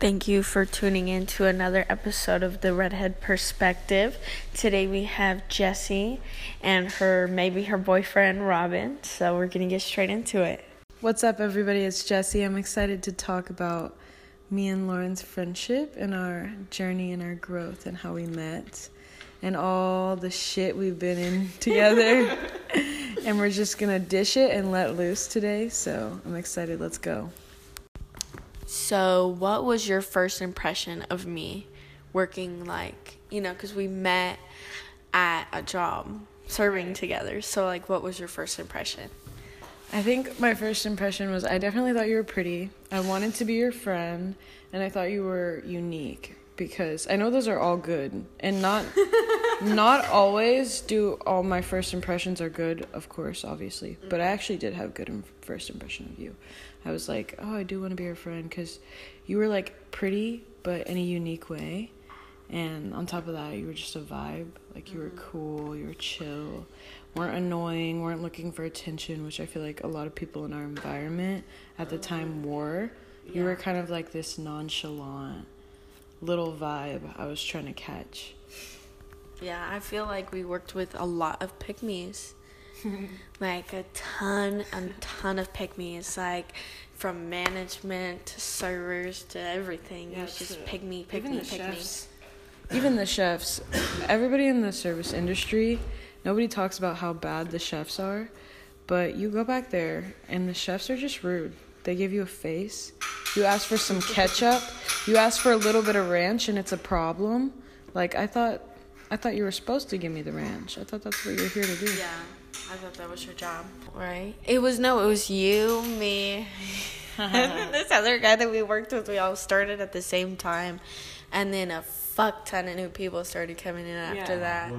Thank you for tuning in to another episode of the Redhead Perspective. Today we have Jessie and her maybe her boyfriend Robin. So we're gonna get straight into it. What's up, everybody? It's Jessie. I'm excited to talk about me and Lauren's friendship and our journey and our growth and how we met and all the shit we've been in together. and we're just gonna dish it and let loose today. So I'm excited. Let's go. So, what was your first impression of me working like, you know, because we met at a job serving together. So, like, what was your first impression? I think my first impression was I definitely thought you were pretty. I wanted to be your friend, and I thought you were unique because I know those are all good and not not always do all my first impressions are good, of course, obviously. But I actually did have good Im- first impression of you. I was like, "Oh, I do want to be your friend cuz you were like pretty but in a unique way." And on top of that, you were just a vibe. Like you were mm-hmm. cool, you were chill, weren't annoying, weren't looking for attention, which I feel like a lot of people in our environment at the time mm-hmm. were. You were kind of like this nonchalant little vibe I was trying to catch. Yeah, I feel like we worked with a lot of pygmies. like a ton, a ton of pygmies. Like from management to servers to everything. it was just to- pygmy, pygmy, even the pygmy. chefs. Even the chefs, everybody in the service industry, nobody talks about how bad the chefs are, but you go back there and the chefs are just rude. They give you a face. You ask for some ketchup. You ask for a little bit of ranch and it's a problem. Like I thought I thought you were supposed to give me the ranch. I thought that's what you're here to do. Yeah, I thought that was your job. Right? It was no, it was you, me, and this other guy that we worked with. We all started at the same time, and then a fuck ton of new people started coming in after Yeah. that.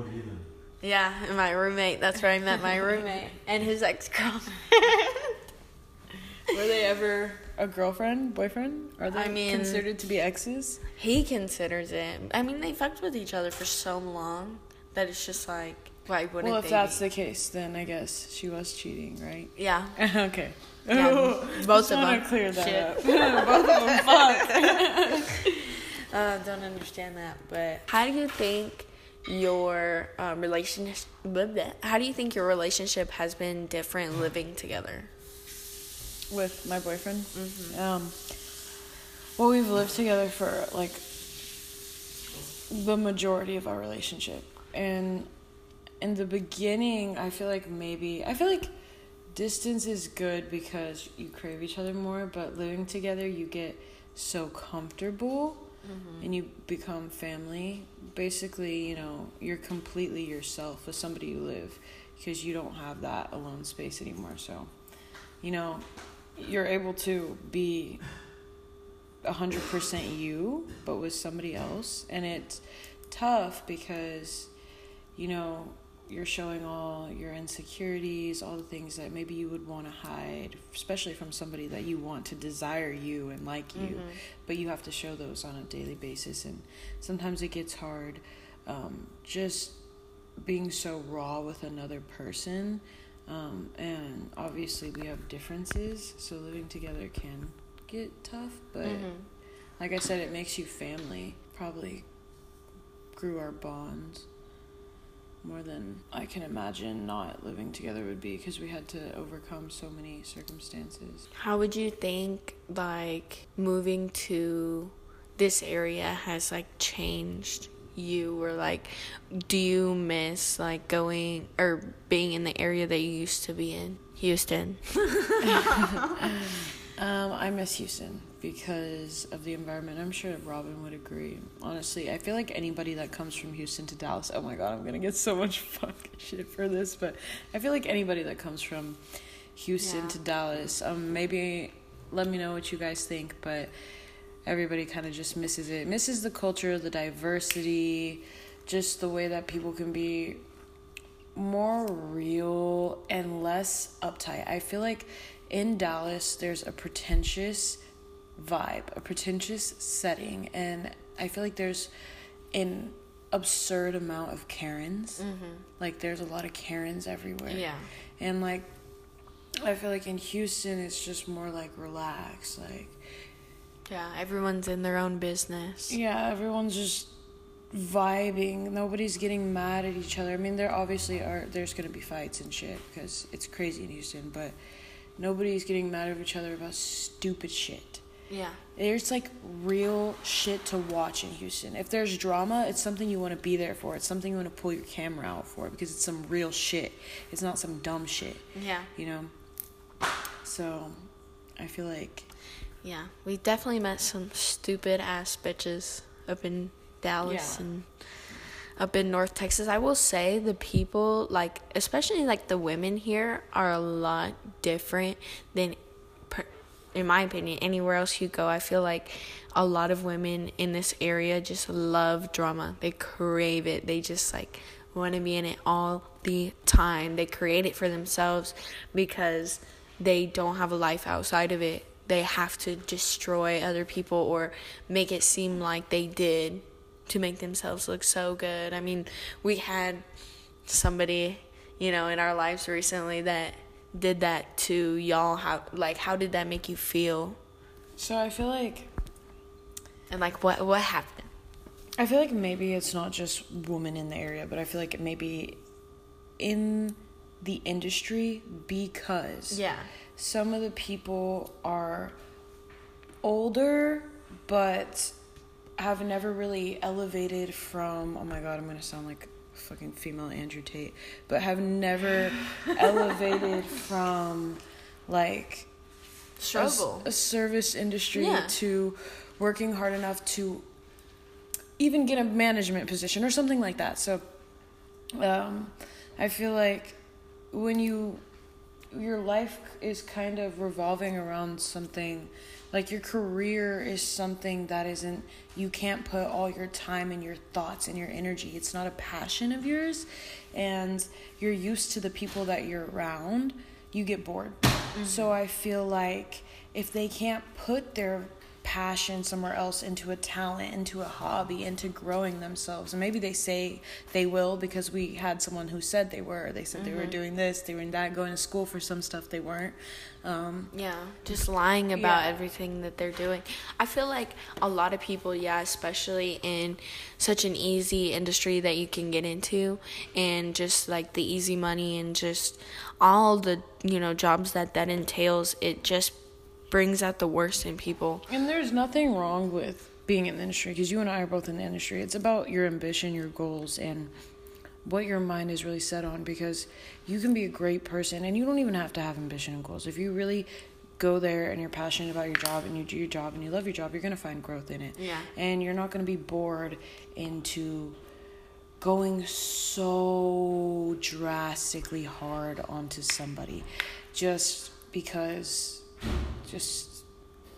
Yeah, and my roommate. That's where I met my roommate and his ex girlfriend. Were they ever a girlfriend, boyfriend? Are they I mean- considered to be exes? he considers it. I mean, they fucked with each other for so long that it's just like, why wouldn't Well, if that's be? the case, then I guess she was cheating, right? yeah, okay. Yeah, both Just of them. clear that Shit. up. both of them. Fuck. Uh, don't understand that, but how do you think your um, relationship? How do you think your relationship has been different living together? With my boyfriend. Um. Well, we've lived together for like the majority of our relationship, and in the beginning, I feel like maybe I feel like distance is good because you crave each other more, but living together, you get so comfortable and you become family. Basically, you know, you're completely yourself with somebody you live because you don't have that alone space anymore. So, you know, you're able to be 100% you, but with somebody else. And it's tough because, you know, you're showing all your insecurities, all the things that maybe you would want to hide, especially from somebody that you want to desire you and like you. But you have to show those on a daily basis. And sometimes it gets hard um, just being so raw with another person. Um, and obviously, we have differences, so living together can get tough. But like I said, it makes you family. Probably grew our bonds more than I can imagine not living together would be because we had to overcome so many circumstances. How would you think like moving to this area has like changed you were like do you miss like going or being in the area that you used to be in? Houston. Um, I miss Houston because of the environment. I'm sure Robin would agree. Honestly, I feel like anybody that comes from Houston to Dallas, oh my god, I'm gonna get so much fucking shit for this, but I feel like anybody that comes from Houston Yeah. to Dallas, um, maybe let me know what you guys think, but everybody kind of just misses it. Misses the culture, the diversity, just the way that people can be more real and less uptight. I feel like in Dallas there's a pretentious vibe, a pretentious setting, and I feel like there's an absurd amount of Karens. Mm-hmm. Like there's a lot of Karens everywhere. Yeah. And like I feel like in Houston it's just more like relaxed, like Yeah, everyone's in their own business. Yeah, everyone's just vibing. Nobody's getting mad at each other. I mean, there obviously are. There's gonna be fights and shit because it's crazy in Houston, but nobody's getting mad at each other about stupid shit. Yeah. There's like real shit to watch in Houston. If there's drama, it's something you want to be there for. It's something you want to pull your camera out for because it's some real shit. It's not some dumb shit. Yeah. You know. So, I feel like Yeah. We definitely met some stupid ass bitches up in Dallas Yeah. and up in North Texas. I will say the people like especially like the women here are a lot different than per, in my opinion anywhere else you go. I feel like a lot of women in this area just love drama. They crave it. They just like want to be in it all the time. They create it for themselves because they don't have a life outside of it. They have to destroy other people or make it seem like they did to make themselves look so good. I mean, we had somebody, you know, in our lives recently that did that to y'all. How like how did that make you feel? so I feel like And like what what happened? I feel like maybe it's not just women in the area, but I feel like it maybe in the industry because Yeah. Some of the people are older but have never really elevated from oh my god i'm gonna sound like fucking female andrew tate but have never elevated from like a Struggle. a, service industry Yeah. to working hard enough to even get a management position or something like that so um, i feel like when you your life is kind of revolving around something like your career is something that isn't you can't put all your time and your thoughts and your energy it's not a passion of yours and you're used to the people that you're around you get bored. Mm-hmm. So i feel like if they can't put their passion somewhere else into a talent into a hobby into growing themselves and maybe they say they will because we had someone who said they were they said they were doing this they were in that going to school for some stuff they weren't um, Yeah, just lying about Yeah. everything that they're doing. I feel like a lot of people, yeah, especially in such an easy industry that you can get into and just like the easy money and just all the, you know, jobs that that entails, it just brings out the worst in people. And there's nothing wrong with being in the industry because you and I are both in the industry. It's about your ambition, your goals, and what your mind is really set on because you can be a great person and you don't even have to have ambition and goals. If you really go there and you're passionate about your job and you do your job and you love your job, you're going to find growth in it. Yeah. And you're not going to be bored into going so drastically hard onto somebody just because just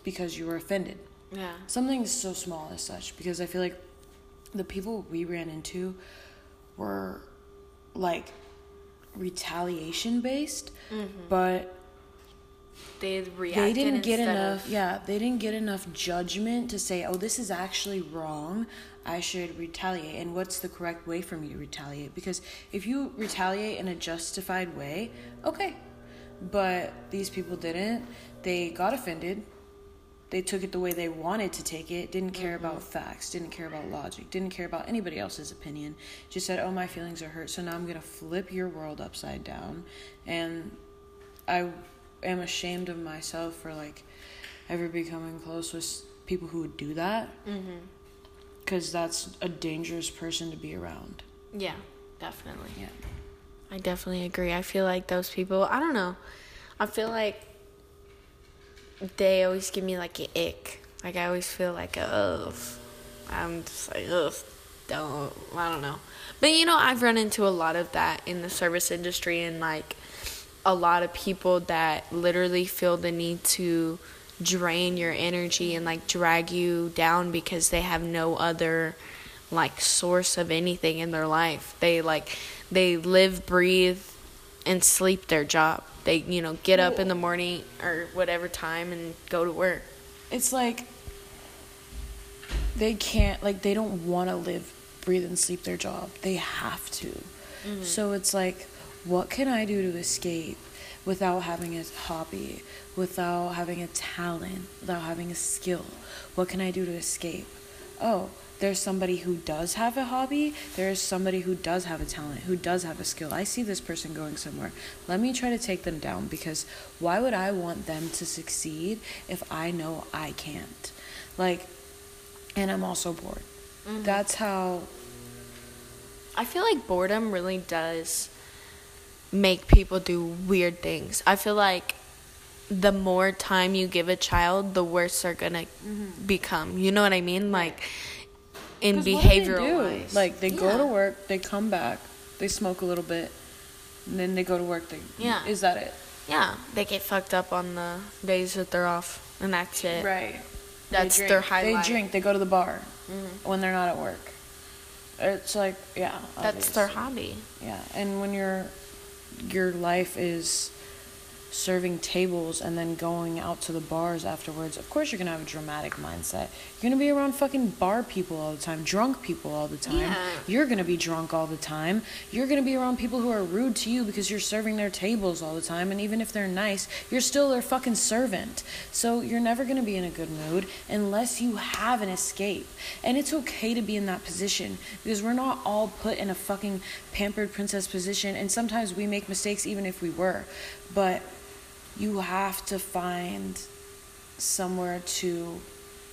because you were offended Yeah. something so small as such because I feel like the people we ran into were like retaliation based, but They they didn't get enough. of- Yeah, they didn't get enough judgment to say, "Oh, this is actually wrong. I should retaliate." And what's the correct way for me to retaliate? Because if you retaliate in a justified way, okay. But these people didn't. They got offended. They took it the way they wanted to take it. Didn't care about mm-hmm. facts. Didn't care about logic. Didn't care about anybody else's opinion. Just said, "Oh, my feelings are hurt, so now I'm gonna flip your world upside down." And I am ashamed of myself for like ever becoming close with people who would do that. Mm-hmm. Because that's a dangerous person to be around. Yeah, definitely. Yeah. I definitely agree. I feel like those people, I don't know. I feel like they always give me like an ick. Like I always feel like, ugh. I'm just like, ugh, don't, I don't know. But you know, I've run into a lot of that in the service industry and like a lot of people that literally feel the need to drain your energy and like drag you down because they have no other like source of anything in their life. They like they live, breathe and sleep their job. They, you know, get up in the morning or whatever time and go to work. It's like they can't, like, they don't want to live, breathe, and sleep their job. They have to. Mm-hmm. So it's like, what can I do to escape? without having a hobby, without having a talent, without having a skill? What can I do to escape? Oh, there's somebody who does have a hobby, there's somebody who does have a talent, who does have a skill. I see this person going somewhere. Let me try to take them down because why would I want them to succeed if I know I can't? Like, and I'm also bored. Mm-hmm. That's how. I feel like boredom really does make people do weird things. I feel like the more time you give a child, the worse they're gonna mm-hmm. become. You know what I mean? Like in behavioral ways. Like they yeah. go to work, they come back, they smoke a little bit, and then they go to work. They, yeah. Is that it? Yeah, they get fucked up on the days that they're off, and that's it. Right. That's their highlight. They drink. They go to the bar mm-hmm. when they're not at work. It's like yeah. That's obviously. their hobby. Yeah, and when your your life is serving tables and then going out to the bars afterwards, of course you're gonna have a dramatic mindset. You're gonna be around fucking bar people all the time, drunk people all the time. Yeah. You're gonna be drunk all the time. You're gonna be around people who are rude to you because you're serving their tables all the time. And even if they're nice, you're still their fucking servant. So you're never gonna be in a good mood unless you have an escape. And it's okay to be in that position because we're not all put in a fucking pampered princess position. And sometimes we make mistakes even if we were. But you have to find somewhere to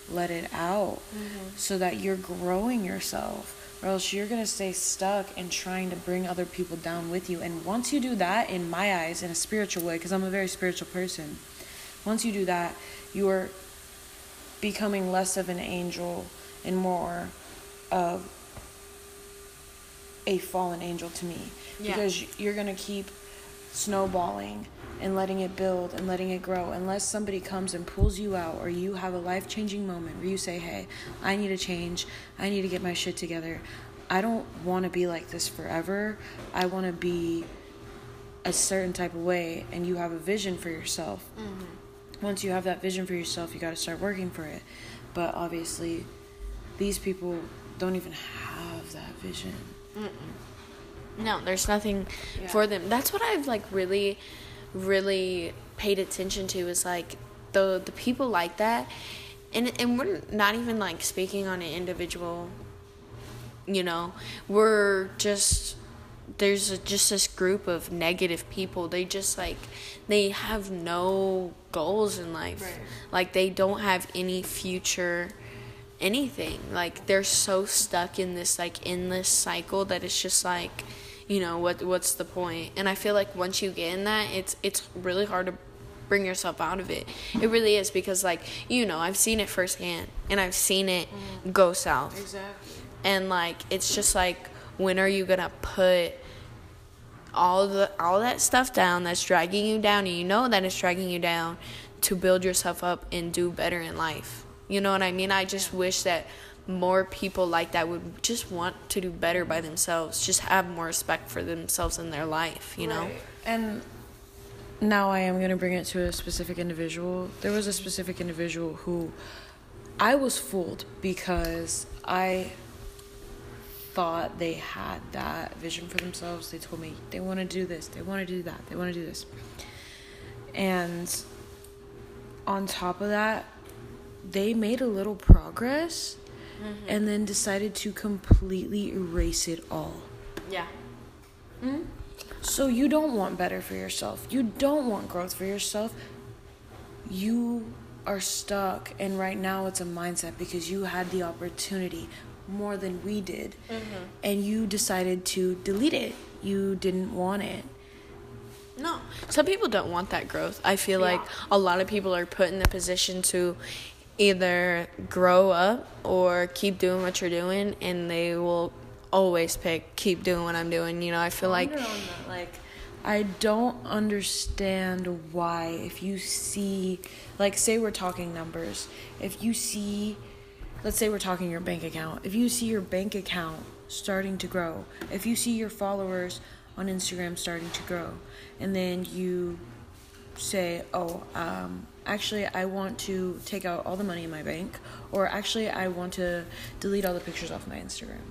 let it out mm-hmm. so that you're growing yourself or else you're going to stay stuck and trying to bring other people down with you and once you do that in my eyes in a spiritual way because i'm a very spiritual person once you do that you are becoming less of an angel and more of a fallen angel to me yeah. because you're going to keep snowballing and letting it build and letting it grow unless somebody comes and pulls you out or you have a life changing moment where you say, Hey, I need to change. I need to get my shit together. I don't want to be like this forever. I want to be a certain type of way, and you have a vision for yourself. Mm-hmm. Once you have that vision for yourself, you got to start working for it. But obviously, these people don't even have that vision. Mm-mm. No, there's nothing yeah. for them. That's what I've like really really paid attention to is like the the people like that. And and we're not even like speaking on an individual you know. We're just there's a, just this group of negative people. They just like they have no goals in life. Right. like they don't have any future anything. Like they're so stuck in this like endless cycle that it's just like you know what what's the point? And i feel like once you get in that it's it's really hard to bring yourself out of it. It really is because like you know i've seen it firsthand and i've seen it mm. go south. Exactly. And like it's just like when are you gonna put all the all that stuff down that's dragging you down? And you know that it's dragging you down to build yourself up and do better in life. You know what i mean? I just wish that more people like that would just want to do better by themselves, just have more respect for themselves in their life, you know? Right. And now I am going to bring it to a specific individual. There was a specific individual who I was fooled because I thought they had that vision for themselves. They told me they want to do this, they want to do that, they want to do this. And on top of that, they made a little progress mm-hmm. and then decided to completely erase it all. Yeah. Mm-hmm. So you don't want better for yourself. You don't want growth for yourself. You are stuck, and right now it's a mindset because you had the opportunity more than we did, mm-hmm. and you decided to delete it. You didn't want it. No, some people don't want that growth. I feel yeah. like a lot of people are put in the position to either grow up or keep doing what you're doing and they will always pick keep doing what I'm doing. You know, I feel like like I don't understand why if you see like say we're talking numbers, if you see let's say we're talking your bank account. If you see your bank account starting to grow, if you see your followers on Instagram starting to grow, and then you say, "Oh, um, actually I want to take out all the money in my bank or actually I want to delete all the pictures off my Instagram.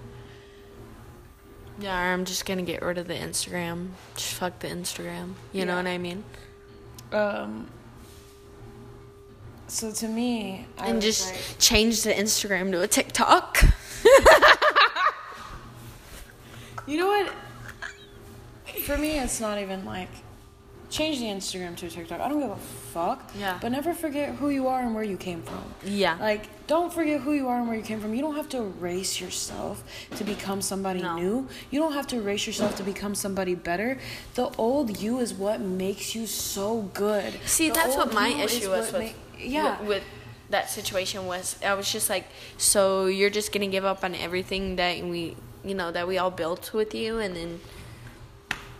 Yeah, I'm just gonna get rid of the Instagram. Just fuck the Instagram. You yeah. know what I mean? Um. So to me, I and just like, change the Instagram to a TikTok. you know what? For me, it's not even like change the Instagram to a TikTok. I don't give a fuck. Yeah. But never forget who you are and where you came from. Yeah. Like, don't forget who you are and where you came from. You don't have to erase yourself to become somebody No. new. You don't have to erase yourself to become somebody better. The old you is what makes you so good. See, The that's what my you is issue was with, ma- yeah. with with that situation was I was just like, so you're just gonna give up on everything that we you know that we all built with you, and then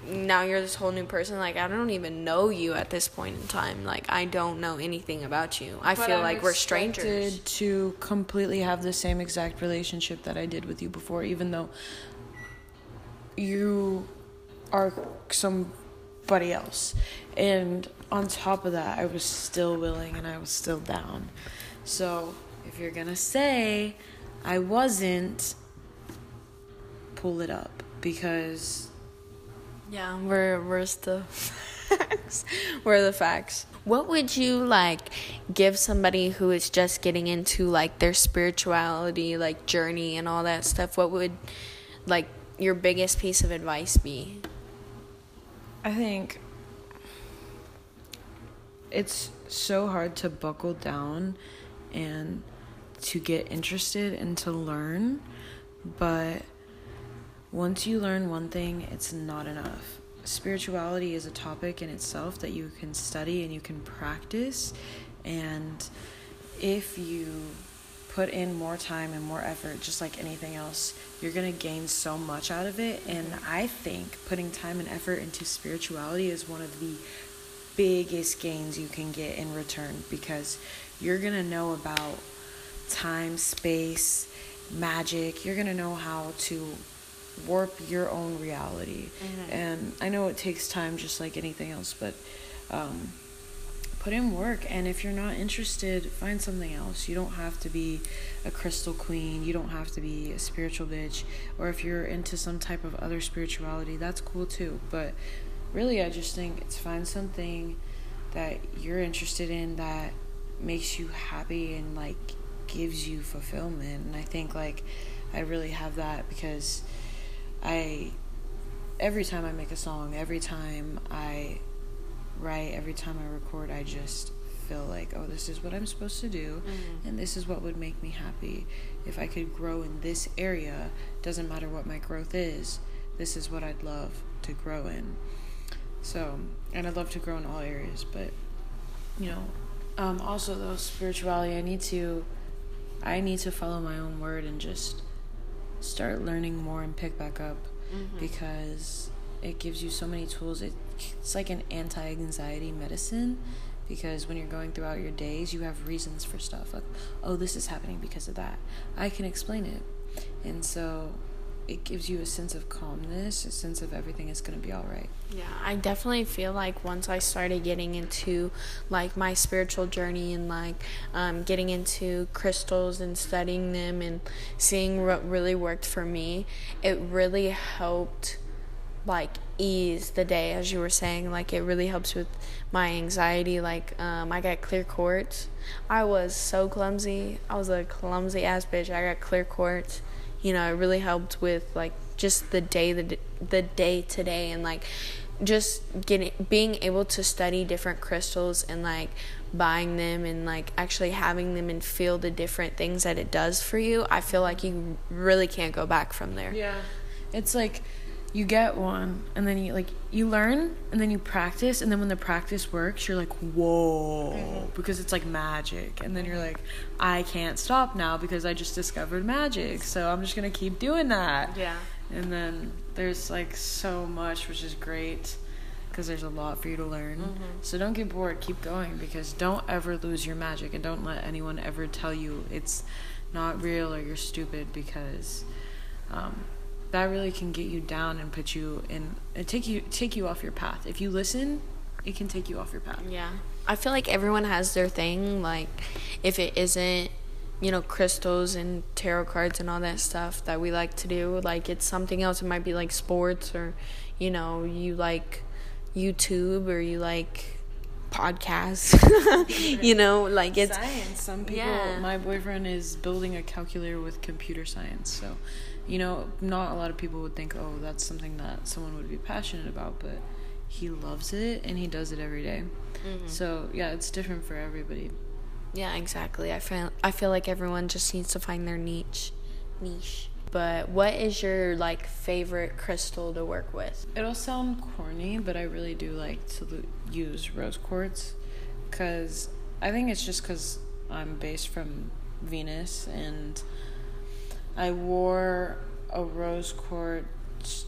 now you're this whole new person. Like I don't even know you at this point in time. Like I don't know anything about you. I But feel I'm like we're strangers. To completely have the same exact relationship that I did with you before, even though you are somebody else. And on top of that, I was still willing and I was still down. So if you're gonna say I wasn't, pull it up because Yeah, we're where's the facts? Where are the facts? What would you like give somebody who is just getting into like their spirituality, like journey and all that stuff? What would like your biggest piece of advice be? I think it's so hard to buckle down and to get interested and to learn, but once you learn one thing, it's not enough. Spirituality is a topic in itself that you can study and you can practice, and if you put in more time and more effort, just like anything else, you're gonna gain so much out of it. And I think putting time and effort into spirituality is one of the biggest gains you can get in return because you're gonna know about time, space, magic. You're gonna know how to warp your own reality. And I know it takes time, just like anything else, but um, put in work. And if you're not interested, find something else. You don't have to be a crystal queen. You don't have to be a spiritual bitch. Or if you're into some type of other spirituality, that's cool too. But really, I just think it's find something that you're interested in that makes you happy and like gives you fulfillment. And I think like I really have that because I every time I make a song, every time I write, every time I record, I just feel like, oh, this is what I'm supposed to do, and this is what would make me happy. If I could grow in this area, doesn't matter what my growth is, this is what I'd love to grow in. So, and I'd love to grow in all areas, but you know, um, also though spirituality, I need to, I need to follow my own word and just start learning more and pick back up mm-hmm. because it gives you so many tools. It, it's like an anti-anxiety medicine because when you're going throughout your days, you have reasons for stuff like, oh, this is happening because of that. I can explain it, and so it gives you a sense of calmness, a sense of everything is going to be all right. Yeah, I definitely feel like once I started getting into like my spiritual journey and like um, getting into crystals and studying them and seeing what really worked for me, it really helped like ease the day as you were saying. Like it really helps with my anxiety. Like um, i got clear quartz. I was so clumsy. I was a clumsy ass bitch. I got clear quartz you know it really helped with like just the day the, the day today and like just getting being able to study different crystals and like buying them and like actually having them and feel the different things that it does for you i feel like you really can't go back from there Yeah. It's like you get one and then you like you learn and then you practice and then when the practice works you're like whoa because it's like magic. And then you're like I can't stop now because I just discovered magic so I'm just gonna keep doing that. Yeah. And then there's like so much which is great because there's a lot for you to learn. So don't get bored. Keep going because don't ever lose your magic and don't let anyone ever tell you it's not real or you're stupid because um, that really can get you down and put you in and take you take you off your path if you listen it can take you off your path Yeah. I feel like everyone has their thing. Like, if it isn't, you know, crystals and tarot cards and all that stuff that we like to do, like, it's something else. It might be like sports or, you know, you like YouTube or you like podcasts. you know, like it's science. Some people. Yeah. My boyfriend is building a calculator with computer science, so you know, not a lot of people would think, oh, that's something that someone would be passionate about, but he loves it and he does it every day. Mm-hmm. So yeah, it's different for everybody. Yeah, exactly. I feel I feel like everyone just needs to find their niche. Niche. But what is your like favorite crystal to work with? It'll sound corny, but I really do like to use rose quartz because I think it's just because I'm based from Venus and I wore a rose quartz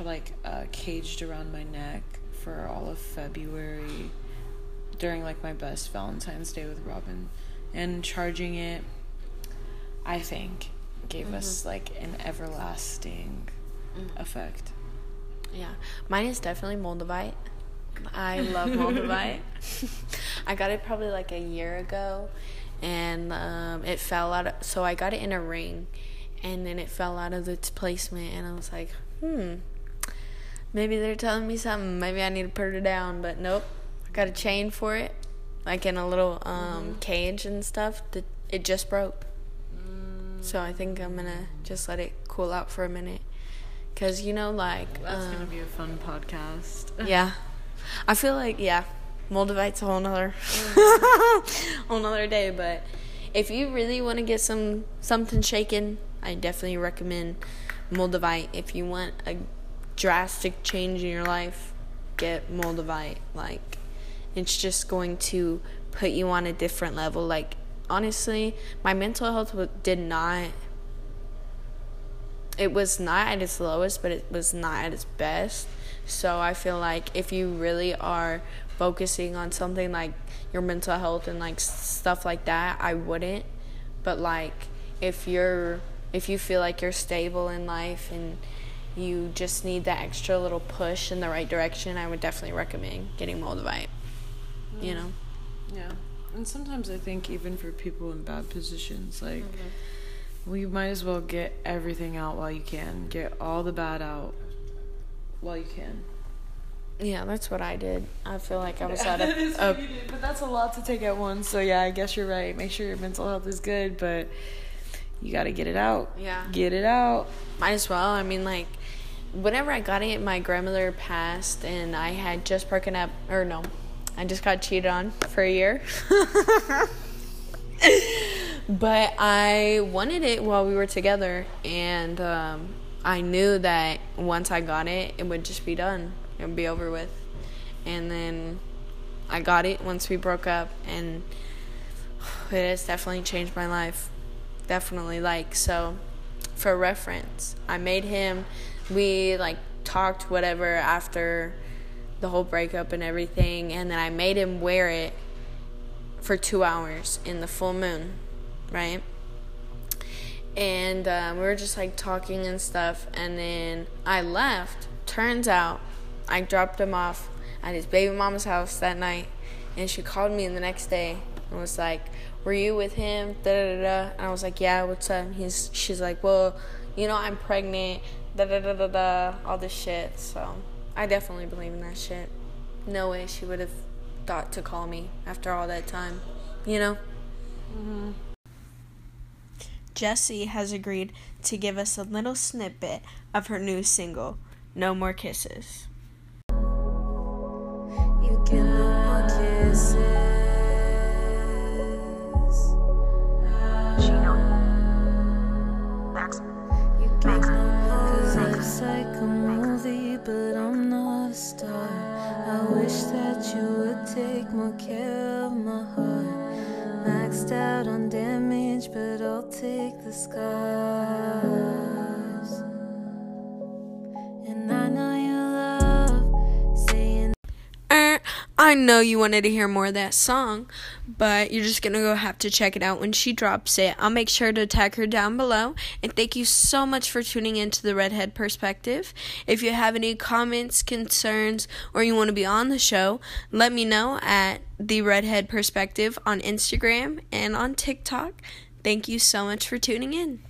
like uh, caged around my neck for all of February during like my best Valentine's Day with Robin and charging it I think gave us like an everlasting effect. Yeah, mine is definitely Moldavite. I love Moldavite. I got it probably like a year ago, and um, it fell out. Of, so I got it in a ring, and then it fell out of its placement, and I was like, hmm, maybe they're telling me something. Maybe I need to put it down, but nope. I got a chain for it, like in a little um, cage and stuff. That it just broke. So I think I'm gonna just let it cool out for a minute, cause you know, like That's um, gonna be a fun podcast. yeah. I feel like yeah, Moldavite's a whole nother whole nother day, but if you really want to get some something shaken, I definitely recommend Moldavite. If you want a drastic change in your life, get Moldavite. Like it's just going to put you on a different level. Like honestly, my mental health did not it was not at its lowest, but it was not at its best. So I feel like if you really are focusing on something like your mental health and like stuff like that, I wouldn't. But like if you're if you feel like you're stable in life and you just need that extra little push in the right direction, I would definitely recommend getting Moldavite. You know. Yeah. And sometimes I think even for people in bad positions, like Mm-hmm. we might as well get everything out while you can. Get all the bad out while you can. Yeah, that's what I did. I feel like I was at That is a, did, but that's a lot to take at once. So yeah, I guess you're right. Make sure your mental health is good, but you got to get it out. Yeah. Get it out. Might as well. I mean, like, whenever I got it, my grandmother passed, and I had just broken up, or no, I just got cheated on for a year. but I wanted it while we were together, and um, I knew that once I got it, it would just be done. It would be over with. And then I got it once we broke up, and it has definitely changed my life. Definitely, like, so for reference, I made him, we like talked whatever after the whole breakup and everything, and then I made him wear it for two hours in the full moon, right? And um, we were just like talking and stuff, and then I left. Turns out I dropped him off at his baby mama's house that night, and she called me the next day and was like, "Were you with him?" Da da da. da. And I was like, "Yeah, what's up?" He's she's like, "Well, you know, I'm pregnant." Da da da da da. All this shit. So I definitely believe in that shit. No way she would have thought to call me after all that time. You know. Mm-hmm. Jessie has agreed to give us a little snippet of her new single, No More Kisses. You get no more kisses. More Cause life's like a movie, but I'm not a star. I wish that you would take more care of my heart. Maxed out on damage, but I'll take the scars. I know you wanted to hear more of that song, but you're just gonna go have to check it out when she drops it. I'll make sure to tag her down below. And thank you so much for tuning into the Redhead Perspective. If you have any comments, concerns, or you want to be on the show, let me know at the Redhead Perspective on Instagram and on TikTok. Thank you so much for tuning in.